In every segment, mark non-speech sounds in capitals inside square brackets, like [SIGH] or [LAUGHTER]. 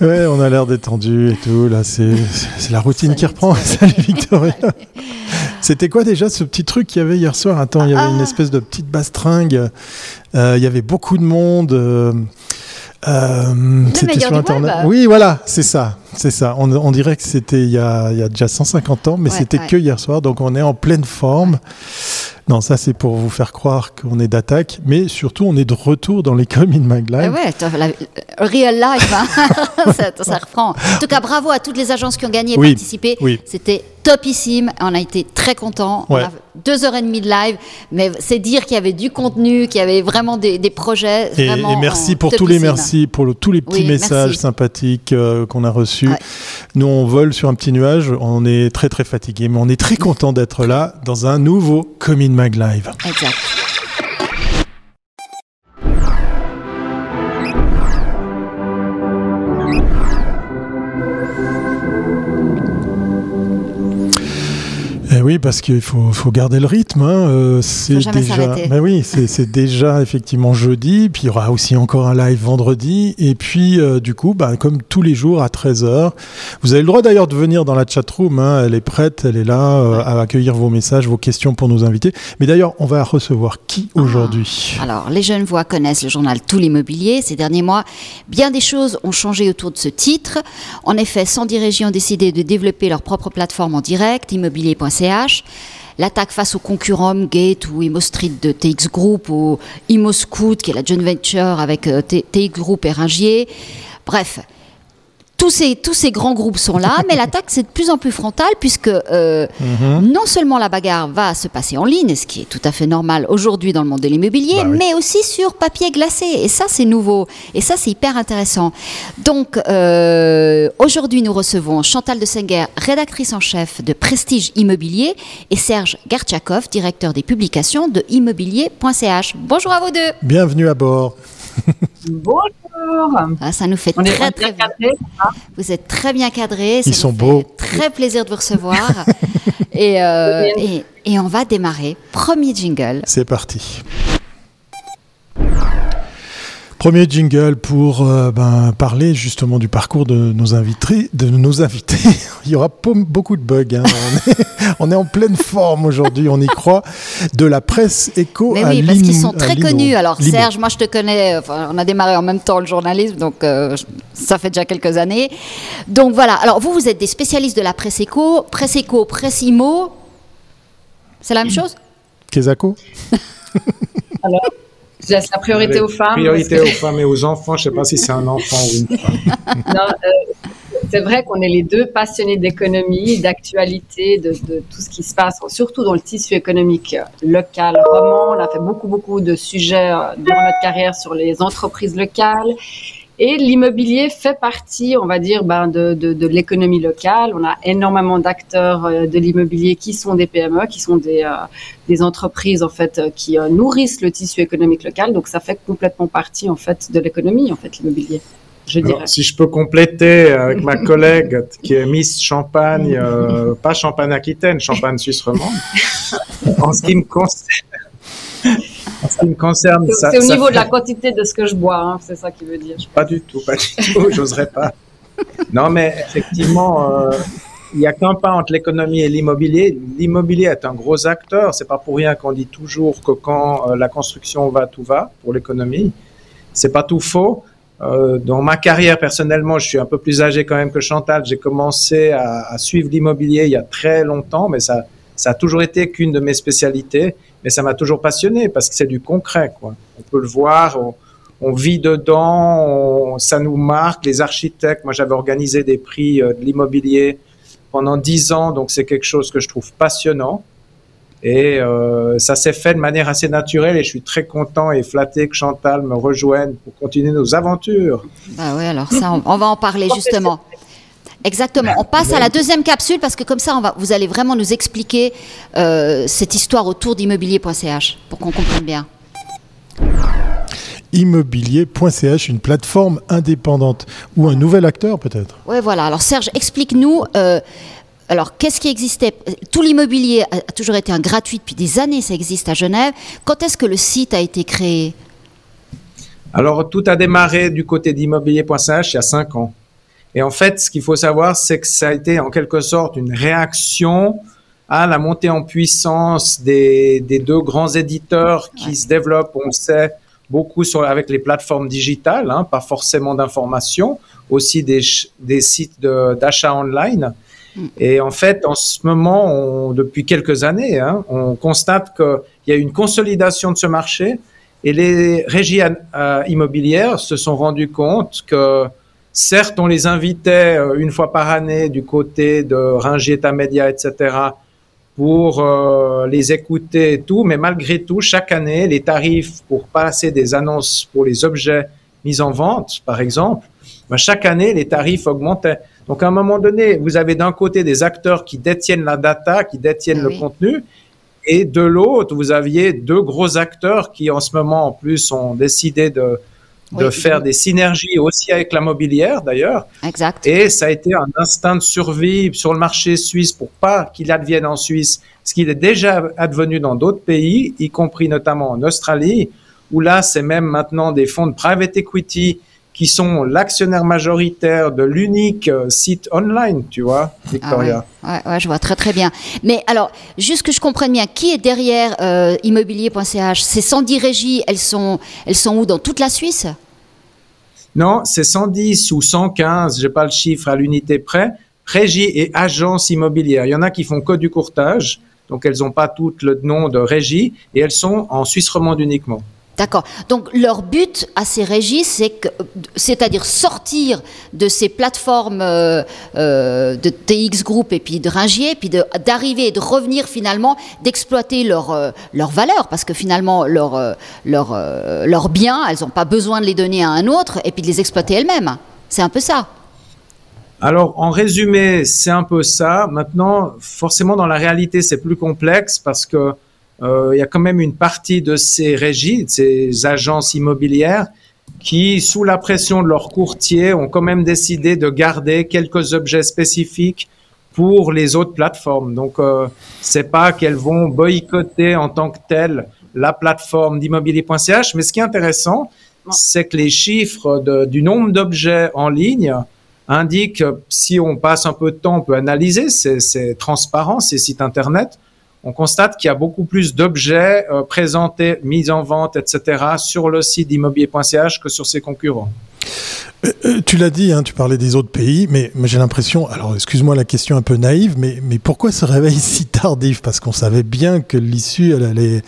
Ouais, on a l'air détendu et tout. Là, c'est c'est la routine qui reprend. Salut Victoria. [LAUGHS] C'était quoi déjà ce petit truc qu'il y avait hier soir? Attends, il y avait une Ah. espèce de petite bastringue. Euh, il y avait beaucoup de monde. euh, euh, c'était sur Internet. web. Oui, voilà, c'est ça. C'est ça. On, on dirait que c'était il y a, il y a déjà 150 ans, mais Ouais, c'était ouais. que hier soir. Donc on est en pleine forme. Non, ça c'est pour vous faire croire qu'on est d'attaque, mais surtout on est de retour dans les Comin Mag Ah Live. ouais, t'as la- real life, hein. [LAUGHS] ça, ça [LAUGHS] reprend. En tout cas, bravo à toutes les agences qui ont gagné et Oui, participé. oui. C'était topissime. On a été très contents. On Ouais. a deux heures et demie de live, mais c'est dire qu'il y avait du contenu, qu'il y avait vraiment des, des projets. Et, vraiment et merci pour tous les merci, pour le- tous les petits Oui, messages merci. sympathiques euh, qu'on a reçus. Ouais. Nous, on vole sur un petit nuage, on est très très fatigué, mais on est très content d'être là dans un nouveau Comin Mag Live. Exact. Eh oui, parce qu'il faut, faut garder le rythme. hein, euh, c'est déjà. Ben oui, c'est déjà effectivement jeudi. Puis il y aura aussi encore un live vendredi. Et puis euh, du coup, bah, comme tous les jours à 13h, vous avez le droit d'ailleurs de venir dans la chat room. hein, elle est prête, elle est là euh, à accueillir vos messages, vos questions pour nous inviter. Mais d'ailleurs, on va recevoir qui aujourd'hui? Alors, les jeunes voix connaissent le journal Tout l'immobilier. Ces derniers mois, bien des choses ont changé autour de ce titre. En effet, 110 régions ont décidé de développer leur propre plateforme en direct, L'attaque face aux concurrents Gate ou ImmoStreet de TX Group ou ImmoScoot, qui est la joint venture avec euh, TX Group et Ringier. Bref, tous ces, tous ces grands groupes sont là, mais l'attaque c'est de plus en plus frontale puisque euh, Mhm. non seulement la bagarre va se passer en ligne, ce qui est tout à fait normal aujourd'hui dans le monde de l'immobilier, Bah oui. mais aussi sur papier glacé. Et ça c'est nouveau. Et ça c'est hyper intéressant. Donc euh, aujourd'hui nous recevons Chantal de Senger, rédactrice en chef de Prestige Immobilier, et Serge Gartchakov, directeur des publications de immobilier.ch. Bonjour à vous deux. Bienvenue à bord. Bonjour. Ah, ça nous fait On très bien très cadré. Vous êtes très bien cadrés. Ils sont beaux. Très plaisir de vous recevoir. [LAUGHS] et, euh, et, et on va démarrer. Premier jingle. C'est parti. Premier jingle pour euh, ben, parler justement du parcours de nos invités. De nos invités. [LAUGHS] Il y aura pas beaucoup de bugs. hein. On, est, [LAUGHS] on est en pleine forme aujourd'hui, on y croit. De la presse éco Mais à oui, parce qu'ils sont très connus. Alors. Serge, moi je te connais. enfin, on a démarré en même temps le journalisme, donc euh, ça fait déjà quelques années. Donc voilà. Alors vous, vous êtes des spécialistes de la presse éco, presse éco, presse IMO. C'est la même chose? Kesako? Alors, je laisse la priorité Allez, aux femmes. Priorité aux femmes et aux enfants. Je ne sais pas si c'est un enfant ou une femme. [LAUGHS] Non, euh, c'est vrai qu'on est les deux passionnés d'économie, d'actualité, de, de tout ce qui se passe, surtout dans le tissu économique local, roman. On a fait beaucoup, beaucoup de sujets euh, durant notre carrière sur les entreprises locales. Et l'immobilier fait partie, on va dire, ben, de, de, de l'économie locale. On a énormément d'acteurs euh, de l'immobilier qui sont des PME, qui sont des, euh, des entreprises en fait euh, qui nourrissent le tissu économique local. Donc ça fait complètement partie en fait de l'économie en fait l'immobilier. Je. Alors, si je peux compléter avec ma [LAUGHS] collègue qui est Miss Champagne, euh, pas Champagne-Aquitaine, Champagne-Suisse romande. En ce qui me concerne, en ce qui me concerne, C'est au niveau de la quantité de ce que je bois, hein, c'est ça qui veut dire. Pas du tout, pas du tout, [LAUGHS] j'oserais pas. Non, mais effectivement, euh, il y a qu'un pas entre l'économie et l'immobilier. L'immobilier est un gros acteur. C'est pas pour rien qu'on dit toujours que quand euh, la construction va, tout va pour l'économie. C'est pas tout faux. Euh, dans ma carrière personnellement, je suis un peu plus âgé quand même que Chantal. J'ai commencé à, à suivre l'immobilier il y a très longtemps, mais ça, ça a toujours été qu'une de mes spécialités. Mais ça m'a toujours passionné parce que c'est du concret. Quoi. On peut le voir. On, on vit dedans, on- ça nous marque. Les architectes, moi j'avais organisé des prix euh, de l'immobilier pendant dix ans, donc c'est quelque chose que je trouve passionnant. Et euh, ça s'est fait de manière assez naturelle et je suis très content et flatté que Chantal me rejoigne pour continuer nos aventures. Bah oui, alors ça, on, on va en parler justement. Exactement. On passe à la deuxième capsule parce que comme ça, on va, vous allez vraiment nous expliquer euh, cette histoire autour d'immobilier.ch pour qu'on comprenne bien. Immobilier.ch, une plateforme indépendante ou un nouvel acteur peut-être? Oui, voilà. Alors Serge, explique-nous. euh, alors, qu'est-ce qui existait? Tout l'immobilier a, toujours été un gratuit depuis des années, ça existe à Genève. Quand est-ce que le site a été créé? Alors tout a démarré du côté d'immobilier.ch il y a cinq ans. Et en fait, ce qu'il faut savoir, c'est que ça a été en quelque sorte une réaction à la montée en puissance des, des deux grands éditeurs qui se développent, on sait, beaucoup sur, avec les plateformes digitales, hein, pas forcément d'information, aussi des, des sites d'achat online. Mm. Et en fait, en ce moment, on, depuis quelques années, hein, on constate qu'il y a une consolidation de ce marché et les régies euh, immobilières se sont rendues compte que certes, on les invitait euh, une fois par année du côté de Ringier, Tamedia, etc., pour euh, les écouter et tout, mais malgré tout, chaque année, les tarifs pour passer des annonces pour les objets mis en vente, par exemple, ben, chaque année, les tarifs augmentaient. Donc, à un moment donné, vous avez d'un côté des acteurs qui détiennent la data, qui détiennent ah le contenu, et de l'autre, vous aviez deux gros acteurs qui, en ce moment, en plus, ont décidé de de faire des synergies aussi avec la mobilière d'ailleurs. Exact. Et ça a été un instinct de survie sur le marché suisse pour pas qu'il advienne en Suisse, ce qu'il est déjà advenu dans d'autres pays, y compris notamment en Australie, où là c'est même maintenant des fonds de private equity qui sont l'actionnaire majoritaire de l'unique euh, site online, tu vois, Victoria. Ah ouais. je vois très très bien. Mais alors, juste que je comprenne bien, qui est derrière euh, immobilier.ch Ces 110 régies, elles sont, elles sont où? Dans toute la Suisse? Non, c'est 110 ou 115, j'ai pas le chiffre à l'unité près, régies et agences immobilières. Il y en a qui font que du courtage, donc elles n'ont pas toutes le nom de régie, et elles sont en Suisse romande uniquement. D'accord. Donc leur but à ces régies, c'est c'est-à-dire sortir de ces plateformes euh, euh, de TX Group et puis de Ringier, puis d'arriver et de revenir finalement, d'exploiter leur, euh, leur parce que finalement leur, leur, leurs biens, elles n'ont pas besoin de les donner à un autre, et puis de les exploiter elles-mêmes. C'est un peu ça. Alors, en résumé, c'est un peu ça. Maintenant, forcément, dans la réalité, c'est plus complexe parce que euh, il y a quand même une partie de ces régies, de ces agences immobilières, qui, sous la pression de leurs courtiers, ont quand même décidé de garder quelques objets spécifiques pour les autres plateformes. Donc, euh, c'est pas qu'elles vont boycotter en tant que telles la plateforme d'immobilier.ch, mais ce qui est intéressant, c'est que les chiffres de, du nombre d'objets en ligne indiquent, si on passe un peu de temps, on peut analyser ces transparents, ces sites internet, on constate qu'il y a beaucoup plus d'objets euh, présentés, mis en vente, etc. sur le site d'immobilier.ch que sur ses concurrents. Euh, euh, tu l'as dit, hein, tu parlais des autres pays, mais, j'ai l'impression, alors excuse-moi la question un peu naïve, mais, mais pourquoi ce réveil [LAUGHS] si tardif? Parce qu'on savait bien que l'issue, elle allait,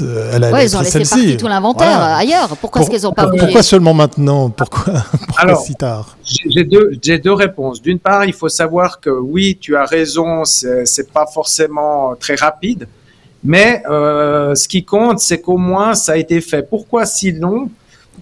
elle allait ouais, ils ont laissé partir tout l'inventaire ailleurs. Pourquoi est-ce qu'ils n'ont pas bougé Pourquoi seulement maintenant? [LAUGHS] Pourquoi, alors, si tard? J'ai deux, deux réponses. D'une part, il faut savoir que oui, tu as raison, c'est pas forcément très rapide, mais euh, ce qui compte, c'est qu'au moins ça a été fait. Pourquoi si long?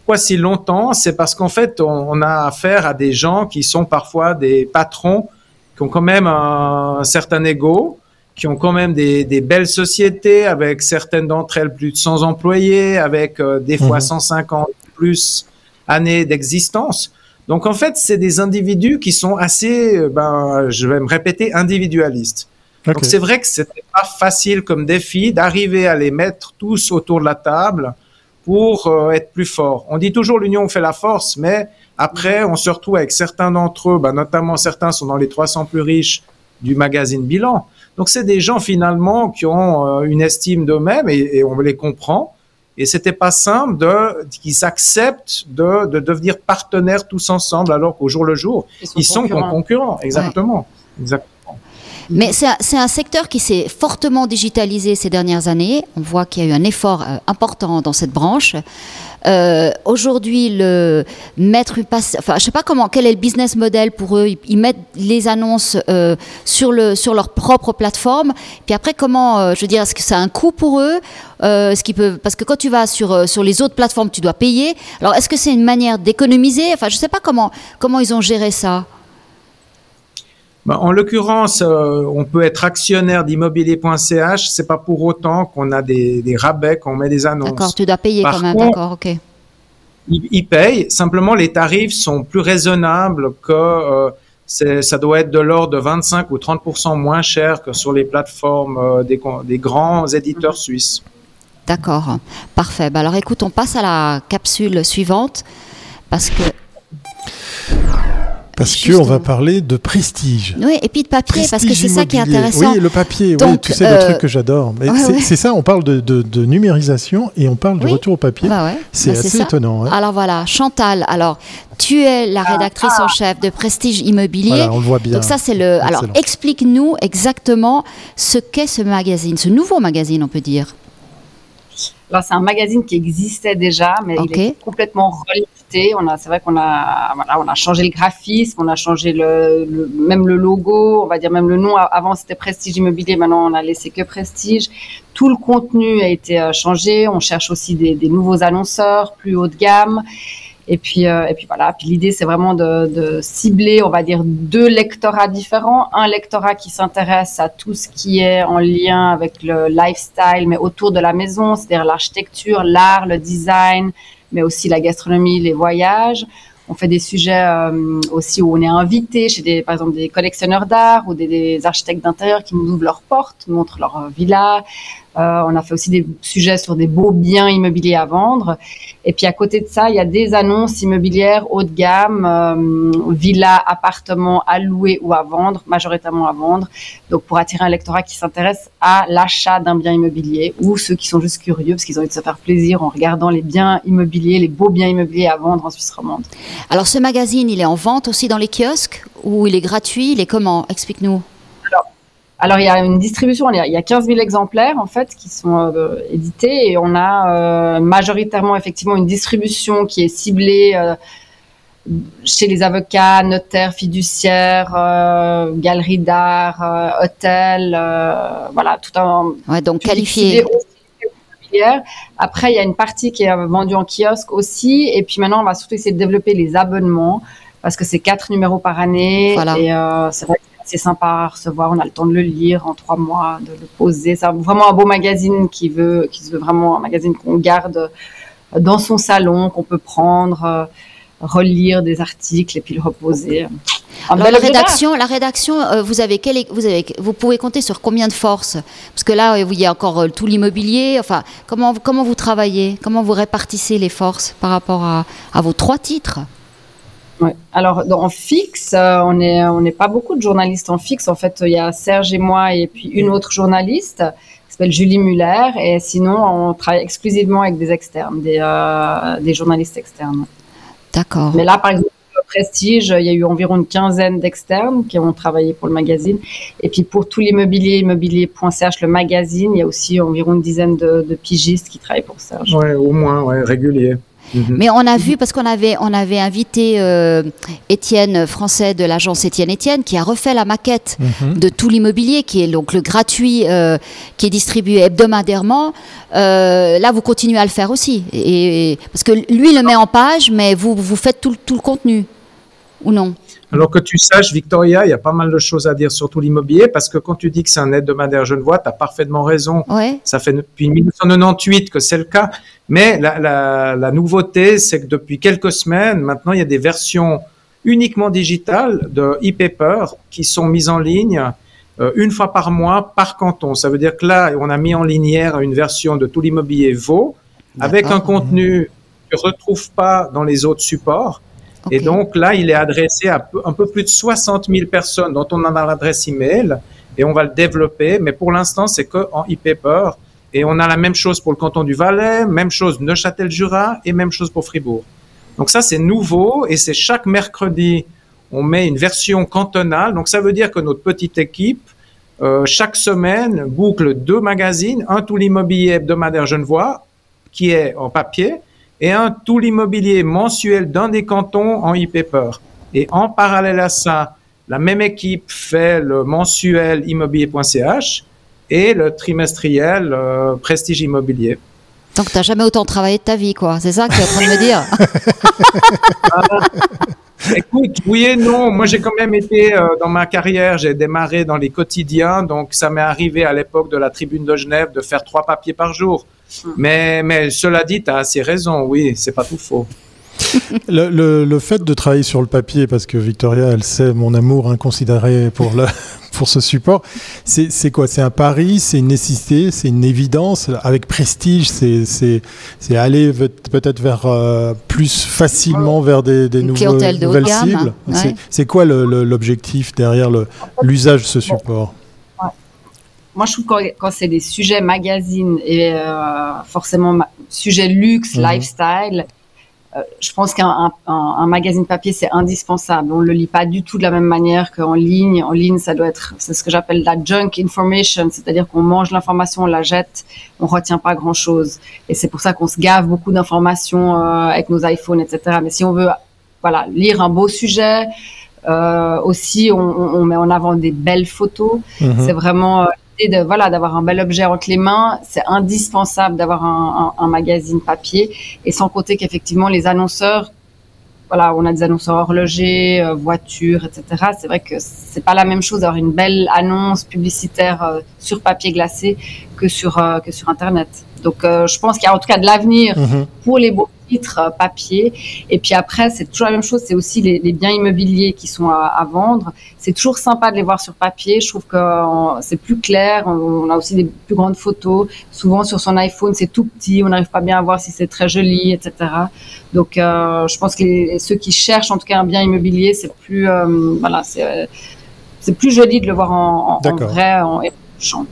Pourquoi si longtemps? C'est parce qu'en fait, on, a affaire à des gens qui sont parfois des patrons, qui ont quand même un, certain ego, qui ont quand même des, belles sociétés, avec certaines d'entre elles plus de 100 employés, avec euh, des fois 150 mhm. plus années d'existence. Donc en fait, c'est des individus qui sont assez, euh, ben, je vais me répéter, individualistes. Donc c'est vrai que c'était pas facile comme défi d'arriver à les mettre tous autour de la table pour euh, être plus fort. On dit toujours l'union fait la force, mais après, on se retrouve avec certains d'entre eux, bah, notamment certains sont dans les 300 plus riches du magazine Bilan. Donc, c'est des gens finalement qui ont euh, une estime d'eux-mêmes et, on les comprend. Et c'était pas simple de qu'ils acceptent de, de, devenir partenaires tous ensemble, alors qu'au jour le jour, ils sont, concurrents. concurrents. Exactement. Exactement. Mais c'est un, secteur qui s'est fortement digitalisé ces dernières années. On voit qu'il y a eu un effort euh, important dans cette branche. Euh, Aujourd'hui, le mettre enfin, je sais pas comment, quel est le business model pour eux. Ils, mettent les annonces euh, sur le sur leur propre plateforme. Puis après, comment, je veux dire, est-ce que ça a un coût pour eux ce qui peut, parce que quand tu vas sur sur les autres plateformes, tu dois payer. Alors, est-ce que c'est une manière d'économiser? Enfin, je sais pas comment comment ils ont géré ça. Bah, en l'occurrence, euh, on peut être actionnaire d'immobilier.ch. C'est pas pour autant qu'on a des, rabais quand on met des annonces. D'accord, tu dois payer quand même. D'accord, ok. Ils, payent. Simplement, les tarifs sont plus raisonnables que euh, ça doit être de l'ordre de 25 ou 30 moins cher que sur les plateformes euh, des, des, grands éditeurs mhm. suisses. D'accord, parfait. Bah, alors écoute, on passe à la capsule suivante parce que Parce qu'on va parler de prestige. Oui, et puis de papier, parce que c'est ça qui est intéressant. Oui, le papier, oui, tu sais, le truc que j'adore. Mais c'est ça, on parle de, de, numérisation et on parle du retour au papier. Bah c'est bah, assez étonnant. Alors voilà, Chantal, alors tu es la rédactrice en chef de Prestige Immobilier. Voilà, on le voit bien. Donc ça, c'est le. Alors, explique-nous exactement ce qu'est ce magazine, ce nouveau magazine, on peut dire. Alors, c'est un magazine qui existait déjà, mais il est complètement relifté. On a, c'est vrai qu'on a, voilà, on a changé le graphisme, on a changé le, même le logo, on va dire même le nom. Avant, c'était Prestige Immobilier, maintenant, on a laissé que Prestige. Tout le contenu a été euh, changé. On cherche aussi des, des nouveaux annonceurs, plus haut de gamme. Et puis, euh, et puis voilà. Puis l'idée, c'est vraiment de, de, cibler, on va dire, deux lectorats différents. Un lectorat qui s'intéresse à tout ce qui est en lien avec le lifestyle, mais autour de la maison, c'est-à-dire l'architecture, l'art, le design, mais aussi la gastronomie, les voyages. On fait des sujets euh, aussi où on est invité chez des, par exemple, des collectionneurs d'art ou des, des architectes d'intérieur qui nous ouvrent leurs portes, montrent leur euh, villa. Euh, on a fait aussi des sujets sur des beaux biens immobiliers à vendre. Et puis à côté de ça, il y a des annonces immobilières haut de gamme, euh, villas, appartements à louer ou à vendre, majoritairement à vendre. Donc pour attirer un lectorat qui s'intéresse à l'achat d'un bien immobilier ou ceux qui sont juste curieux parce qu'ils ont envie de se faire plaisir en regardant les biens immobiliers, les beaux biens immobiliers à vendre en Suisse romande. Alors ce magazine, il est en vente aussi dans les kiosques ou il est gratuit? Il est comment? Explique-nous. Alors, il y a une distribution, il y a 15 000 exemplaires, en fait, qui sont euh, édités et on a euh, majoritairement, effectivement, une distribution qui est ciblée euh, chez les avocats, notaires, fiduciaires, galeries d'art, hôtels, voilà, tout un... Ouais, donc qualifié. Après, il y a une partie qui est vendue en kiosque aussi. Et puis maintenant, on va surtout essayer de développer les abonnements parce que c'est quatre numéros par année. Voilà. Et c'est vrai c'est sympa à recevoir. On a le temps de le lire en trois mois, de le poser. C'est vraiment un beau magazine qui veut, qui veut vraiment un magazine qu'on garde dans son salon, qu'on peut prendre, euh, relire des articles et puis le reposer. Alors la rédaction, la rédaction, euh, vous avez quel, vous avez, vous pouvez compter sur combien de forces? Parce que là, il y a encore euh, tout l'immobilier. Enfin, comment comment vous travaillez? Comment vous répartissez les forces par rapport à, à vos trois titres? Ouais. Alors en fixe, euh, on est on n'est pas beaucoup de journalistes en fixe. En fait, il y a Serge et moi et puis une autre journaliste qui s'appelle Julie Muller. Et sinon, on travaille exclusivement avec des externes, des euh, des journalistes externes. D'accord. Mais là, par exemple, Prestige, il y a eu environ une quinzaine d'externes qui ont travaillé pour le magazine. Et puis pour tout l'immobilier, immobilier.ch, le magazine, il y a aussi environ une dizaine de, de pigistes qui travaillent pour Serge. Ouais, au moins, ouais, Mhm. Mais on a vu, parce qu'on avait, on avait invité euh, Étienne Français de l'agence Étienne Étienne, qui a refait la maquette mhm. de tout l'immobilier, qui est donc le gratuit, euh, qui est distribué hebdomadairement. Euh, là, vous continuez à le faire aussi. Et, parce que lui le met en page, mais vous, vous faites tout, tout le contenu, ou non? Alors que tu saches, Victoria, il y a pas mal de choses à dire sur tout l'immobilier parce que quand tu dis que c'est un hebdomadaire Genevois, tu as parfaitement raison. Ça fait depuis 1998 que c'est le cas. Mais la, la, la nouveauté, c'est que depuis quelques semaines, maintenant, il y a des versions uniquement digitales de e-paper qui sont mises en ligne euh, une fois par mois par canton. Ça veut dire que là, on a mis en ligne hier une version de tout l'immobilier Vaud avec un contenu que ne retrouve pas dans les autres supports. Et donc là, il est adressé à un peu plus de 60 000 personnes dont on a l'adresse email et on va le développer. Mais pour l'instant, c'est que en e-paper. Et on a la même chose pour le canton du Valais, même chose Neuchâtel-Jura et même chose pour Fribourg. Donc ça, c'est nouveau et c'est chaque mercredi, on met une version cantonale. Donc ça veut dire que notre petite équipe, euh, chaque semaine, boucle deux magazines, un tout l'immobilier hebdomadaire Genevois, qui est en papier, et un tout l'immobilier mensuel d'un des cantons en e-paper. Et en parallèle à ça, la même équipe fait le mensuel immobilier.ch et le trimestriel euh, Prestige Immobilier. Donc, tu n'as jamais autant travaillé de ta vie, quoi. C'est ça que tu es en train de me dire [LAUGHS] euh, Écoute, oui et non. Moi, j'ai quand même été euh, dans ma carrière, j'ai démarré dans les quotidiens, donc ça m'est arrivé à l'époque de la Tribune de Genève de faire trois papiers par jour. Mais, mais cela dit, tu as assez raison, oui, c'est pas tout faux. [LAUGHS] le, le, fait de travailler sur le papier, parce que Victoria, elle sait mon amour inconsidéré pour, le, [LAUGHS] pour ce support, c'est quoi? C'est un pari, c'est une nécessité, c'est une évidence? Avec prestige, c'est aller peut-être vers euh, plus facilement vers des, des nouvelles, nouvelles cibles? C'est quoi l'objectif derrière l'usage de ce support? Moi, je trouve que quand, c'est des sujets magazines et euh, forcément sujets luxe, mhm. lifestyle, euh, je pense qu'un un, magazine papier, c'est indispensable. On ne le lit pas du tout de la même manière qu'en ligne. En ligne, ça doit être, c'est ce que j'appelle la junk information, c'est-à-dire qu'on mange l'information, on la jette, on retient pas grand-chose. Et c'est pour ça qu'on se gave beaucoup d'informations euh, avec nos iPhones, etc. Mais si on veut voilà, lire un beau sujet, euh, aussi, on, on, met en avant des belles photos. Mhm. C'est vraiment de voilà d'avoir un bel objet entre les mains, c'est indispensable d'avoir un, un, un, magazine papier. Et sans compter qu'effectivement les annonceurs, voilà, on a des annonceurs horlogers, euh, voitures, etc. C'est vrai que c'est pas la même chose d'avoir une belle annonce publicitaire euh, sur papier glacé que sur euh, que sur internet. Donc je pense qu'il y a en tout cas de l'avenir mhm. pour les beaux titres euh, papier. Et puis après, c'est toujours la même chose. C'est aussi les, biens immobiliers qui sont à, vendre. C'est toujours sympa de les voir sur papier. Je trouve que c'est plus clair. On, a aussi des plus grandes photos. Souvent sur son iPhone, c'est tout petit. On n'arrive pas bien à voir si c'est très joli, etc. Donc, euh, je pense que ceux qui cherchent en tout cas un bien immobilier, c'est plus euh, voilà, c'est plus joli de le voir en, vrai, en champ.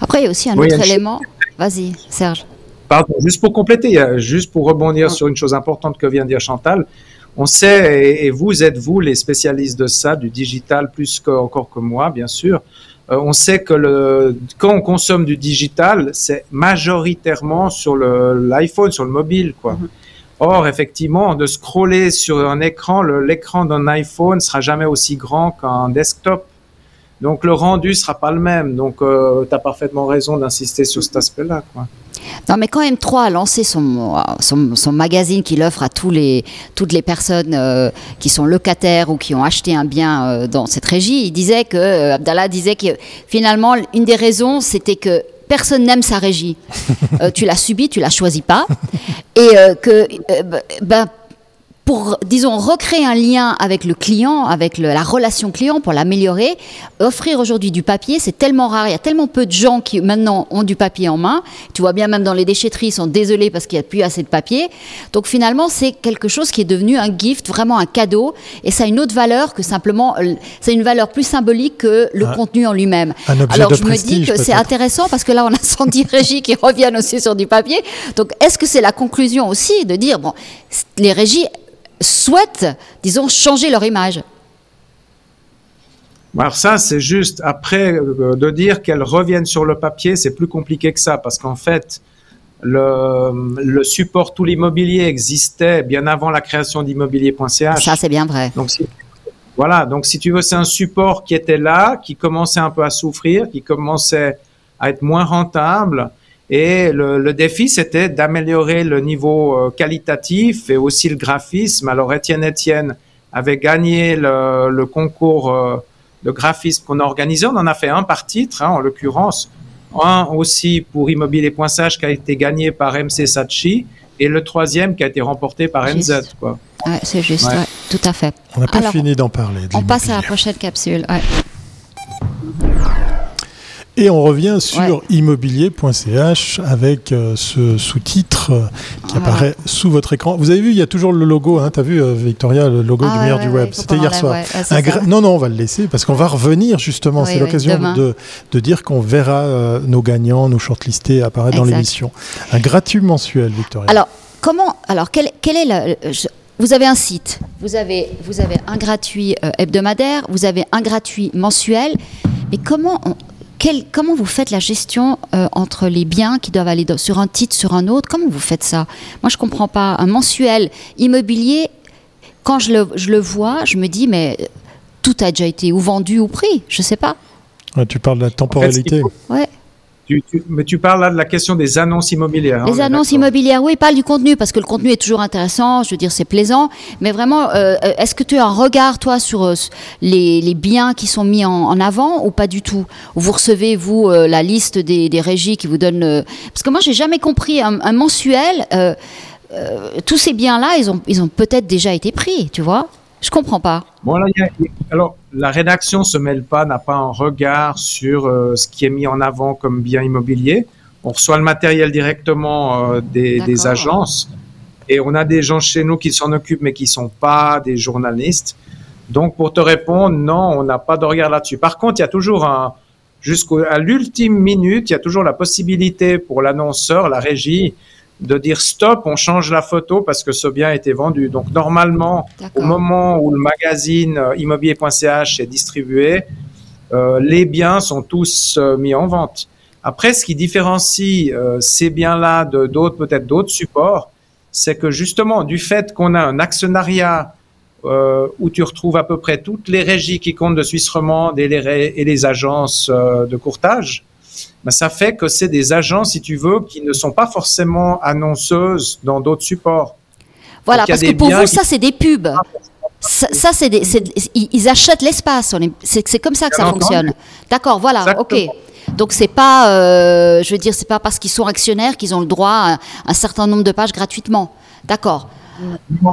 Après, il y a aussi un autre élément. Vas-y, Serge. Pardon, juste pour compléter, juste pour rebondir sur une chose importante que vient de dire Chantal, on sait, et, vous êtes vous les spécialistes de ça, du digital plus encore que moi, bien sûr. Euh, on sait que le, quand on consomme du digital, c'est majoritairement sur l'iPhone, sur le mobile, quoi. Mm-hmm. Or, effectivement, de scroller sur un écran, l'écran d'un iPhone sera jamais aussi grand qu'un desktop. Donc, le rendu sera pas le même. Donc, euh, tu as parfaitement raison d'insister sur cet aspect-là, quoi. Non, mais quand M3 a lancé son, son, magazine qu'il offre à tous les, toutes les personnes euh, qui sont locataires ou qui ont acheté un bien euh, dans cette régie, il disait que, euh, Abdallah disait que finalement, une des raisons, c'était que personne n'aime sa régie. [LAUGHS] tu l'as subi, tu l'as choisi pas. Et que, ben, pour, disons, recréer un lien avec le client, avec la relation client, pour l'améliorer, offrir aujourd'hui du papier, c'est tellement rare. Il y a tellement peu de gens qui maintenant ont du papier en main. Tu vois bien, même dans les déchetteries, ils sont désolés parce qu'il n'y a plus assez de papier. Donc finalement, c'est quelque chose qui est devenu un gift, vraiment un cadeau, et ça a une autre valeur que simplement, euh, c'est une valeur plus symbolique que le contenu en lui-même. Alors je me dis que c'est intéressant parce que là, on a [LAUGHS] 110 régies qui reviennent aussi sur du papier. Donc est-ce que c'est la conclusion aussi de dire, bon, les régies souhaitent, disons, changer leur image. Alors ça, c'est juste après euh, de dire qu'elles reviennent sur le papier, c'est plus compliqué que ça parce qu'en fait, le, support tout l'immobilier existait bien avant la création d'immobilier.ch. Ça, c'est bien vrai. Donc, voilà, donc si tu veux, c'est un support qui était là, qui commençait un peu à souffrir, qui commençait à être moins rentable et le, le défi, c'était d'améliorer le niveau euh, qualitatif et aussi le graphisme. Alors, Étienne Etienne avait gagné le, le concours euh, de graphisme qu'on a organisé. On en a fait un par titre, hein, en l'occurrence. Un aussi pour immobilier.sage qui a été gagné par MC Sachi et le troisième qui a été remporté par NZ. Quoi. Ouais, c'est juste, ouais. tout à fait. On n'a pas fini d'en parler. On passe à la prochaine capsule. Et on revient sur immobilier.ch avec euh, ce sous-titre euh, qui apparaît sous votre écran. Vous avez vu, il y a toujours le logo, hein, tu as vu euh, Victoria, le logo du meilleur du web. C'était hier soir. non, non, on va le laisser parce qu'on va revenir justement. C'est l'occasion de, de, dire qu'on verra nos gagnants, nos shortlistés apparaître dans l'émission. Un gratuit mensuel, Victoria. Alors, comment, alors quel, quel est le... vous avez un site, vous avez, vous avez un gratuit hebdomadaire, vous avez un gratuit mensuel, mais comment on, comment vous faites la gestion euh, entre les biens qui doivent aller sur un titre, sur un autre? Comment vous faites ça? Moi, je ne comprends pas. Un mensuel immobilier, quand je le, vois, je me dis, mais tout a déjà été ou vendu ou pris. Je ne sais pas. tu parles de la temporalité. Mais tu parles là de la question des annonces immobilières. Hein, les annonces immobilières, oui, parle du contenu, parce que le contenu est toujours intéressant, je veux dire, c'est plaisant. Mais vraiment, euh, est-ce que tu as un regard, toi, sur euh, les, biens qui sont mis en, avant ou pas du tout? Vous recevez, vous, euh, la liste des, régies qui vous donnent. parce que moi, j'ai jamais compris un, mensuel euh, tous ces biens-là, ils ont, ils ont peut-être déjà été pris, tu vois? Je comprends pas. Bon, là, y a, alors, la rédaction se mêle pas, n'a pas un regard sur euh, ce qui est mis en avant comme bien immobilier. On reçoit le matériel directement euh, des, des, agences et on a des gens chez nous qui s'en occupent mais qui sont pas des journalistes. Donc, pour te répondre, non, on n'a pas de regard là-dessus. Par contre, il y a toujours un, jusqu'à l'ultime minute, il y a toujours la possibilité pour l'annonceur, la régie, de dire stop, on change la photo parce que ce bien a été vendu. Donc normalement, au moment où le magazine euh, immobilier.ch est distribué, euh, les biens sont tous euh, mis en vente. Après, ce qui différencie euh, ces biens-là de d'autres, peut-être d'autres supports, c'est que justement, du fait qu'on a un actionnariat euh, où tu retrouves à peu près toutes les régies qui comptent de Suisse romande et les, et les agences euh, de courtage, ben, ça fait que c'est des agences, si tu veux, qui ne sont pas forcément annonceuses dans d'autres supports. Voilà, parce que pour vous, ça, c'est des pubs. Ça, ça c'est ils achètent l'espace. C'est comme ça que ça fonctionne. D'accord, voilà, Exactement. ok. Donc c'est pas, euh, je veux dire, c'est pas parce qu'ils sont actionnaires qu'ils ont le droit à un certain nombre de pages gratuitement. D'accord.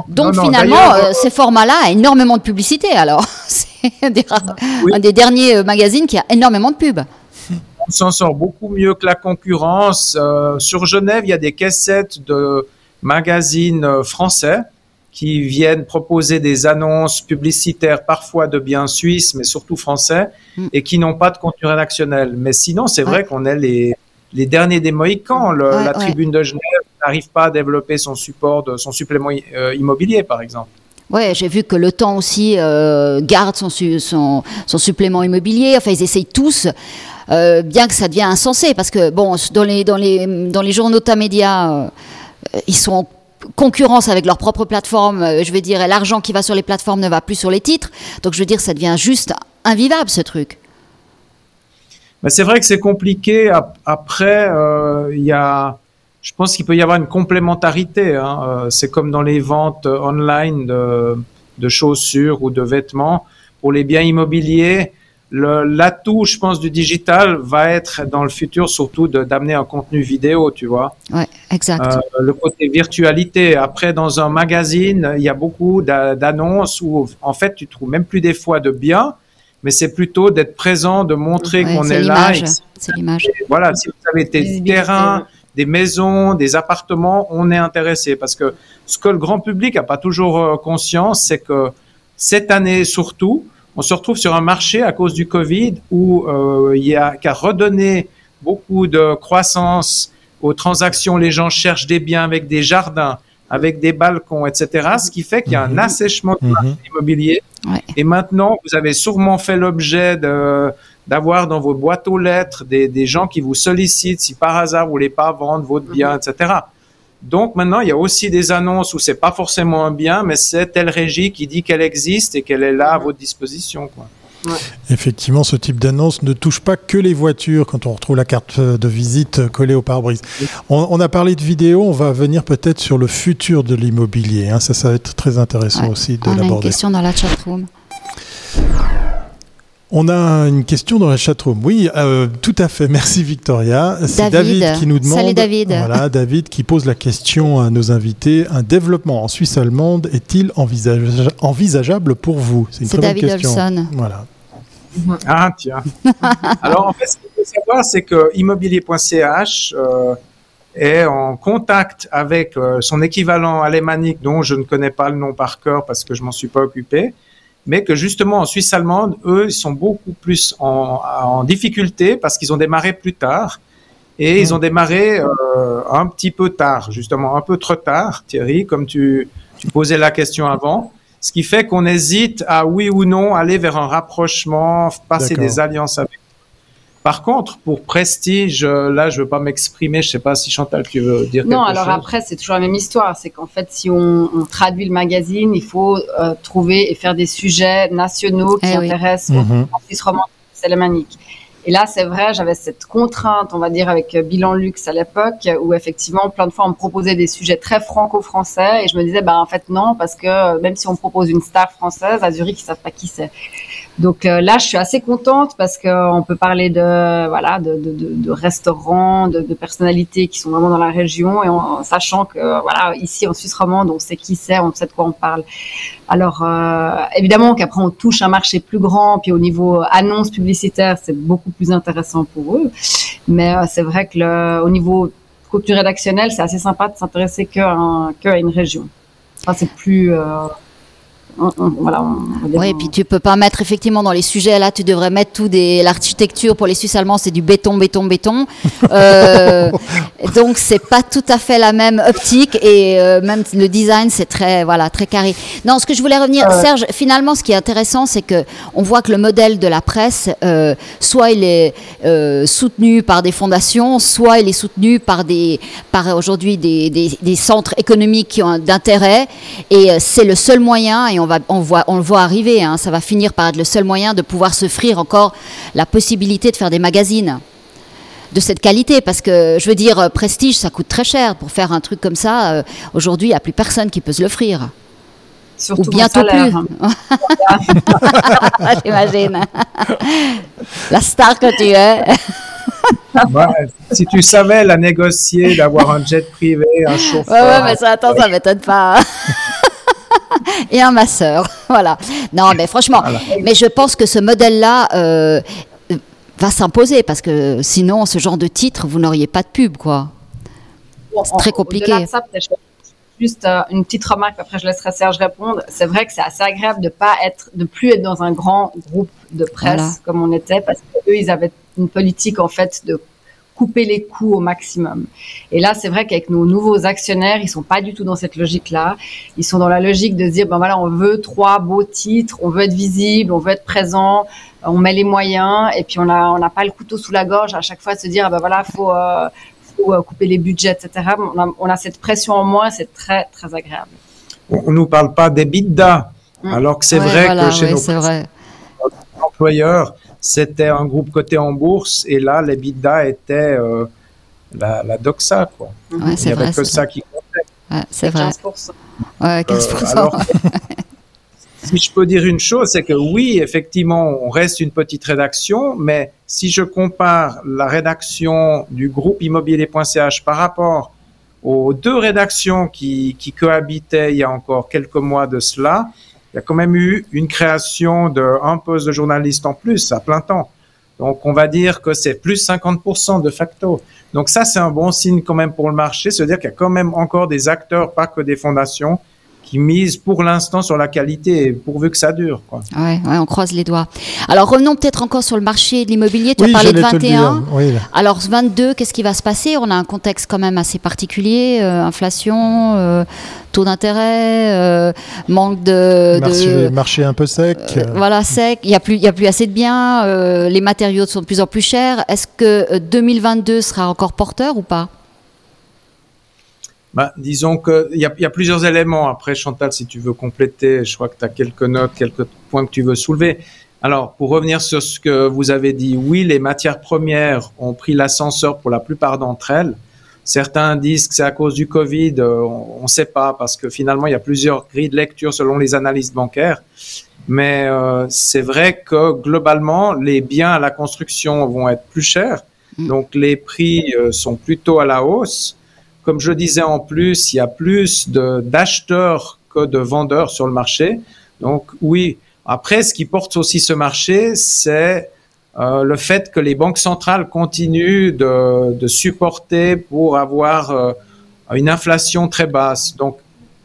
Donc non, non, finalement, euh, ces formats-là a énormément de publicité. Alors, [LAUGHS] c'est Oui. un des derniers euh, magazines qui a énormément de pubs. On s'en sort beaucoup mieux que la concurrence. Euh, sur Genève, il y a des cassettes de magazines français qui viennent proposer des annonces publicitaires, parfois de biens suisses, mais surtout français, Mm. et qui n'ont pas de contenu rédactionnel. Mais sinon, c'est vrai qu'on est les, les derniers des Mohicans. Le- Ouais, la ouais. tribune de Genève n'arrive pas à développer son support, de, son supplément euh, immobilier, par exemple. Ouais, j'ai vu que le temps aussi euh, garde son, su- son, son supplément immobilier. Enfin, ils essayent tous, euh, bien que ça devient insensé, parce que bon, dans les dans les dans les journaux médias, euh, ils sont en concurrence avec leur propre plateforme. euh, je veux dire, l'argent qui va sur les plateformes ne va plus sur les titres. Donc, je veux dire, ça devient juste invivable ce truc. C'est vrai que c'est compliqué. Ap- Après, euh, il y a, je pense qu'il peut y avoir une complémentarité. Hein. C'est comme dans les ventes online de, de chaussures ou de vêtements. Pour les biens immobiliers, l'atout, je pense, du digital va être dans le futur surtout de- d'amener un contenu vidéo, tu vois. Ouais, exact. Euh, le côté virtualité. Après, dans un magazine, il y a beaucoup d'a- d'annonces où, en fait, tu trouves même plus des fois de biens, mais c'est plutôt d'être présent, de montrer Ouais, qu'on c'est est là. C'est l'image. voilà, si vous avez des terrains, des maisons, des appartements, on est intéressé parce que ce que le grand public n'a pas toujours euh, conscience, c'est que cette année surtout, on se retrouve sur un marché à cause du Covid où euh, il y a qu'à redonner beaucoup de croissance aux transactions. Les gens cherchent des biens avec des jardins, avec des balcons, etc. Ce qui fait qu'il y a un Mhm. assèchement du Mhm. marché immobilier. Ouais. Et maintenant, vous avez sûrement fait l'objet de d'avoir dans vos boîtes aux lettres des, des gens qui vous sollicitent si par hasard vous voulez pas vendre votre bien, etc. Donc maintenant, il y a aussi des annonces où c'est pas forcément un bien, mais c'est telle régie qui dit qu'elle existe et qu'elle est là à votre disposition. Quoi. Effectivement, ce type d'annonce ne touche pas que les voitures quand on retrouve la carte de visite collée au pare-brise. On, on a parlé de vidéo, on va venir peut-être sur le futur de l'immobilier. hein. Ça, ça va être très intéressant Ouais. aussi de On a une l'aborder. question dans la chatroom. On a une question dans la chatroom. Oui, euh, tout à fait. Merci Victoria. C'est David. David qui nous demande. Salut, David. Voilà, David qui pose la question à nos invités. Un développement en Suisse allemande est-il envisage- envisageable pour vous? C'est une bonne David question. Olson. Voilà. Ah tiens. [LAUGHS] Alors en fait, ce qu'il faut savoir, c'est que immobilier.ch euh, est en contact avec euh, son équivalent alémanique, dont je ne connais pas le nom par cœur parce que je m'en suis pas occupé, mais que justement en Suisse allemande, eux, ils sont beaucoup plus en, en difficulté parce qu'ils ont démarré plus tard. Et ils ont démarré euh, un petit peu tard, justement, un peu trop tard, Thierry, comme tu, tu posais la question avant. Ce qui fait qu'on hésite à oui ou non aller vers un rapprochement, passer des alliances avec. Par contre, pour prestige, euh, là, je veux pas m'exprimer. Je sais pas si Chantal, tu veux dire Non, quelque alors chose. après, c'est toujours la même histoire. C'est qu'en fait, si on, on traduit le magazine, il faut euh, trouver et faire des sujets nationaux qui Eh oui. intéressent Mhm. aux Suisse romande et alémanique. Et là, c'est vrai, j'avais cette contrainte, on va dire, avec Bilan Luxe à l'époque, où effectivement, plein de fois, on me proposait des sujets très franco-français, et je me disais, ben en fait non, parce que même si on propose une star française, à Zurich, ils savent pas qui c'est. Donc euh, là, je suis assez contente parce qu'on peut parler de voilà de, de, de restaurants, de, de, personnalités qui sont vraiment dans la région et en, sachant que voilà ici en Suisse romande, on sait qui c'est, on sait de quoi on parle. Alors euh, évidemment qu'après on touche un marché plus grand, puis au niveau annonce publicitaire, c'est beaucoup plus intéressant pour eux. Mais euh, c'est vrai que le, au niveau contenu rédactionnel, c'est assez sympa de s'intéresser qu'à qu'à une région. Enfin, c'est plus voilà, oui, et puis tu peux pas mettre effectivement dans les sujets là, tu devrais mettre tout des l'architecture pour les Suisses allemands, c'est du béton, béton, béton. [LAUGHS] Euh, donc c'est pas tout à fait la même optique et euh, même le design c'est très voilà très carré. Non, ce que je voulais revenir, Serge, finalement, ce qui est intéressant, c'est que on voit que le modèle de la presse, euh, soit il est euh, soutenu par des fondations, soit il est soutenu par des par aujourd'hui des, des, des centres économiques qui ont d'intérêt et euh, c'est le seul moyen et on on, voit, on le voit arriver, hein. ça va finir par être le seul moyen de pouvoir s'offrir encore la possibilité de faire des magazines de cette qualité. Parce que je veux dire euh, prestige ça coûte très cher. Pour faire un truc comme ça euh, aujourd'hui il n'y a plus personne qui peut se l'offrir. Ou bientôt plus. hein. [LAUGHS] j'imagine. La star que tu es. Si tu savais la négocier d'avoir un jet privé un chauffeur ouais, ouais mais ça attends ça m'étonne pas [LAUGHS] et un masseur. [LAUGHS] voilà. Non, mais franchement, mais je pense que ce modèle-là euh, va s'imposer parce que sinon, ce genre de titre, vous n'auriez pas de pub, quoi. C'est très compliqué. juste euh, une petite remarque, après je laisserai Serge répondre. C'est vrai que c'est assez agréable de pas être, de plus être dans un grand groupe de presse comme on était, parce qu'eux, ils avaient une politique en fait de couper les coûts au maximum. Et là, c'est vrai qu'avec nos nouveaux actionnaires, ils sont pas du tout dans cette logique-là. Ils sont dans la logique de se dire, ben voilà, on veut trois beaux titres, on veut être visible, on veut être présent, on met les moyens, et puis on a, on n'a pas le couteau sous la gorge à chaque fois de se dire, ben voilà, faut, euh, faut euh, couper les budgets, etc. On a, on a cette pression en moins, c'est très, très agréable. On nous parle pas des bidas, mmh. alors que c'est vrai que chez nos vrai. employeurs, c'était un groupe coté en bourse et là, les bidas étaient euh, la, la, doxa, quoi. Ouais, Il n'y avait que ça qui comptait. Ouais, c'est vrai. 15%. Ouais, 15%. Euh, alors, [LAUGHS] si je peux dire une chose, c'est que oui, effectivement, on reste une petite rédaction, mais si je compare la rédaction du groupe immobilier.ch par rapport aux deux rédactions qui, qui cohabitaient il y a encore quelques mois de cela, il y a quand même eu une création d'un poste de journaliste en plus à plein temps. Donc, on va dire que c'est plus 50% de facto. Donc, ça, c'est un bon signe quand même pour le marché, c'est-à-dire qu'il y a quand même encore des acteurs, pas que des fondations, qui mise pour l'instant sur la qualité, pourvu que ça dure. Quoi. Ouais, ouais, on croise les doigts. Alors revenons peut-être encore sur le marché de l'immobilier. Tu as parlé de 21. Oui, Alors 22, qu'est-ce qui va se passer? On a un contexte quand même assez particulier, euh, inflation, euh, taux d'intérêt, euh, manque de marché, de marché, un peu sec. Euh, voilà, sec. Il n'y a plus, il y a plus assez de biens. Euh, les matériaux sont de plus en plus chers. Est-ce que 2022 sera encore porteur ou pas? Bah, disons qu'il y a, y a plusieurs éléments. Après, Chantal, si tu veux compléter, je crois que tu as quelques notes, quelques points que tu veux soulever. Alors, pour revenir sur ce que vous avez dit, oui, les matières premières ont pris l'ascenseur pour la plupart d'entre elles. Certains disent que c'est à cause du Covid, euh, on ne sait pas, parce que finalement, il y a plusieurs grilles de lecture selon les analystes bancaires. Mais euh, c'est vrai que globalement, les biens à la construction vont être plus chers, mm. donc les prix euh, sont plutôt à la hausse. Comme je disais en plus, il y a plus d'acheteurs que de vendeurs sur le marché. Donc oui, après, ce qui porte aussi ce marché, c'est euh, le fait que les banques centrales continuent de, supporter pour avoir euh, une inflation très basse. Donc,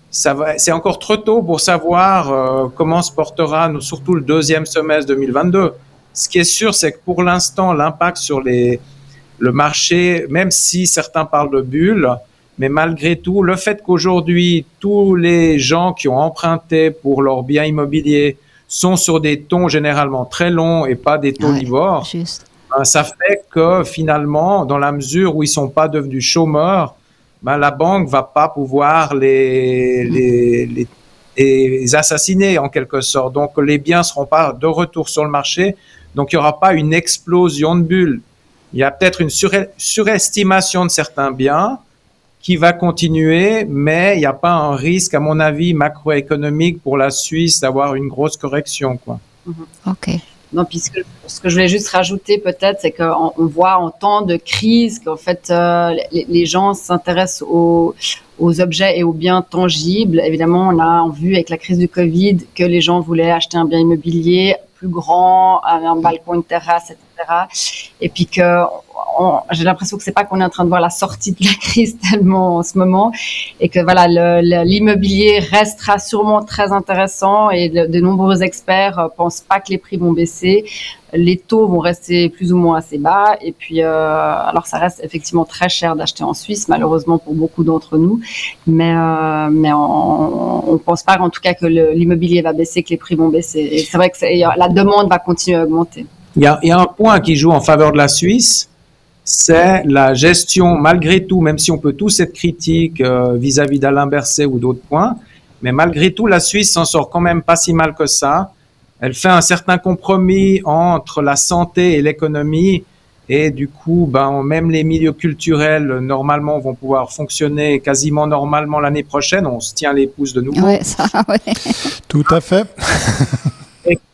c'est encore trop tôt pour savoir euh, comment se portera, surtout le deuxième semestre 2022. Ce qui est sûr, c'est que pour l'instant, l'impact sur le marché, même si certains parlent de bulle, mais malgré tout, le fait qu'aujourd'hui, tous les gens qui ont emprunté pour leurs biens immobiliers sont sur des tons généralement très longs et pas des taux ouais, ben, ça fait que finalement, dans la mesure où ils sont pas devenus chômeurs, ben, la banque va pas pouvoir les, les, les, les, assassiner en quelque sorte. Donc les biens seront pas de retour sur le marché Donc il n'y aura pas une explosion de bulles. Il y a peut-être une surestimation de certains biens qui va continuer, mais il n'y a pas un risque, à mon avis, macroéconomique pour la Suisse d'avoir une grosse correction. Quoi. Mm-hmm. Ok. Non, puisque ce que je voulais juste rajouter peut-être, c'est qu'on on voit en temps de crise qu'en fait euh, les, les, gens s'intéressent aux, aux, objets et aux biens tangibles. Évidemment, on a vu avec la crise du Covid que les gens voulaient acheter un bien immobilier plus grand, un balcon, une terrasse, etc. Et puis que j'ai l'impression que c'est pas qu'on est en train de voir la sortie de la crise [LAUGHS] tellement en ce moment et que voilà l'immobilier restera sûrement très intéressant et de, nombreux experts euh, pensent pas que les prix vont baisser. Les taux vont rester plus ou moins assez bas et puis euh, alors ça reste effectivement très cher d'acheter en Suisse malheureusement pour beaucoup d'entre nous. Mais euh, mais on, on pense pas en tout cas que l'immobilier va baisser que les prix vont baisser. Et c'est vrai que la demande va continuer à augmenter il y, a, il y a un point qui joue en faveur de la Suisse c'est la gestion, malgré tout, même si on peut tous être critiques euh, vis-à-vis d'Alain Berset ou d'autres points, mais malgré tout, la Suisse s'en sort quand même pas si mal que ça. Elle fait un certain compromis entre la santé et l'économie, et du coup, ben, même les milieux culturels, normalement, vont pouvoir fonctionner quasiment normalement l'année prochaine. On se tient les pouces de nouveau. Ouais, ça, [LAUGHS] ouais. Tout à fait. [LAUGHS]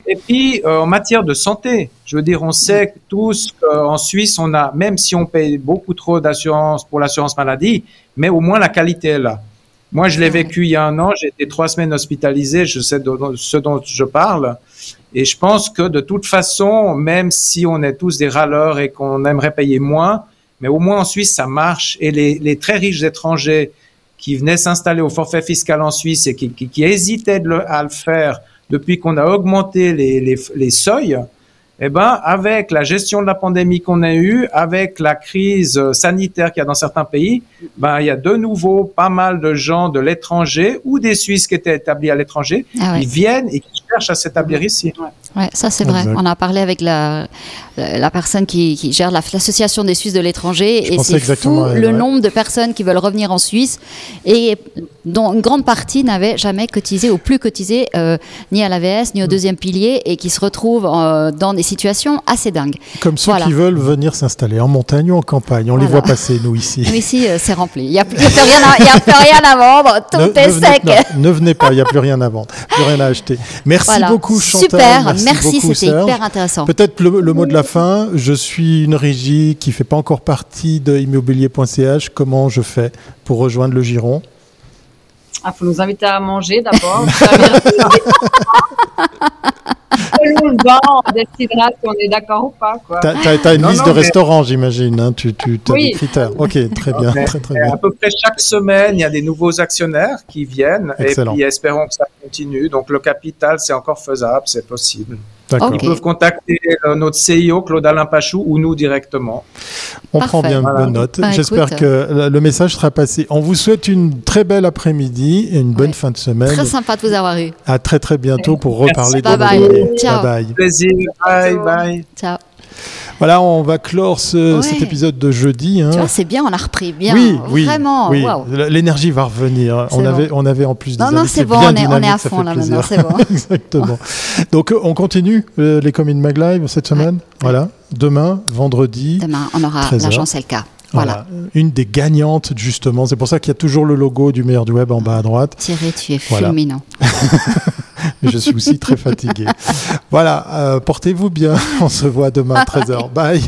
Et puis, euh, en matière de santé, je veux dire, on sait tous qu'en Suisse, on a, même si on paye beaucoup trop d'assurance pour l'assurance maladie, mais au moins la qualité est là. Moi, je l'ai vécu il y a un an, j'ai été trois semaines hospitalisé, je sais de, ce dont je parle. Et je pense que de toute façon, même si on est tous des râleurs et qu'on aimerait payer moins, mais au moins en Suisse, ça marche. Et les, les très riches étrangers qui venaient s'installer au forfait fiscal en Suisse et qui, qui, qui hésitaient de le, à le faire depuis qu'on a augmenté les, les, les seuils, eh ben, avec la gestion de la pandémie qu'on a eue, avec la crise sanitaire qu'il y a dans certains pays, ben, il y a de nouveau pas mal de gens de l'étranger ou des Suisses qui étaient établis à l'étranger, ah ils viennent et qui cherchent à s'établir ici. Ouais, ça c'est vrai. On a parlé avec la, la personne qui, qui gère l'association des Suisses de l'étranger et c'est fou le nombre de personnes qui veulent revenir en Suisse et dont une grande partie n'avait jamais cotisé ou plus cotisé euh, ni à l'AVS ni au deuxième pilier et qui se retrouvent euh, dans des situation assez dingue. Comme ceux qui veulent venir s'installer en montagne ou en campagne. On les voit passer, nous, ici. Nous, ici, euh, c'est rempli. Il n'y a, plus rien à, a plus rien à vendre. Tout est sec. ne venez pas, il n'y a plus rien à vendre. Plus rien à acheter. Merci beaucoup, Chantal. Super, merci, c'était hyper intéressant. Peut-être le, mot de la fin. Je suis une régie qui ne fait pas encore partie de immobilier.ch. Comment je fais pour rejoindre le Giron? Il ah, faut nous inviter à manger d'abord. [LAUGHS] on décidera si on est d'accord ou pas. Tu as, une liste de restaurants, j'imagine. Hein, tu, tu as des critères. Ok, très bien. très, très bien. À peu près chaque semaine, il y a des nouveaux actionnaires qui viennent. Excellent. Et puis espérons que ça continue. Donc le capital, c'est encore faisable, c'est possible. Ils peuvent contacter euh, notre CIO, Claude-Alain Pachou, ou nous directement. On prend bien bonne note. Bah, J'espère que le message sera passé. On vous souhaite une très belle après-midi et une bonne fin de semaine. Très sympa de vous avoir eu. À très très bientôt pour reparler de bye bye. Ciao. Bye bye. Plaisir. Bye bye. Ciao. Voilà, on va clore cet épisode de jeudi. Hein. Tu vois, c'est bien, on a repris bien. Oui, oui vraiment. Oui. L'énergie va revenir. On avait, on avait en plus des Non, non, c'est bon, on est, on est, à fond là maintenant, c'est bon. [LAUGHS] Exactement. Donc, on continue euh, les communes Maglive cette semaine? Voilà. Demain, vendredi. Demain, on aura l'agence LK. Voilà. Une des gagnantes, justement. C'est pour ça qu'il y a toujours le logo du meilleur du web en bas à droite. Thierry, tu es fulminant. [LAUGHS] je suis aussi très fatigué. Voilà, euh, portez-vous bien. [LAUGHS] On se voit demain [LAUGHS] à 13h. Bye.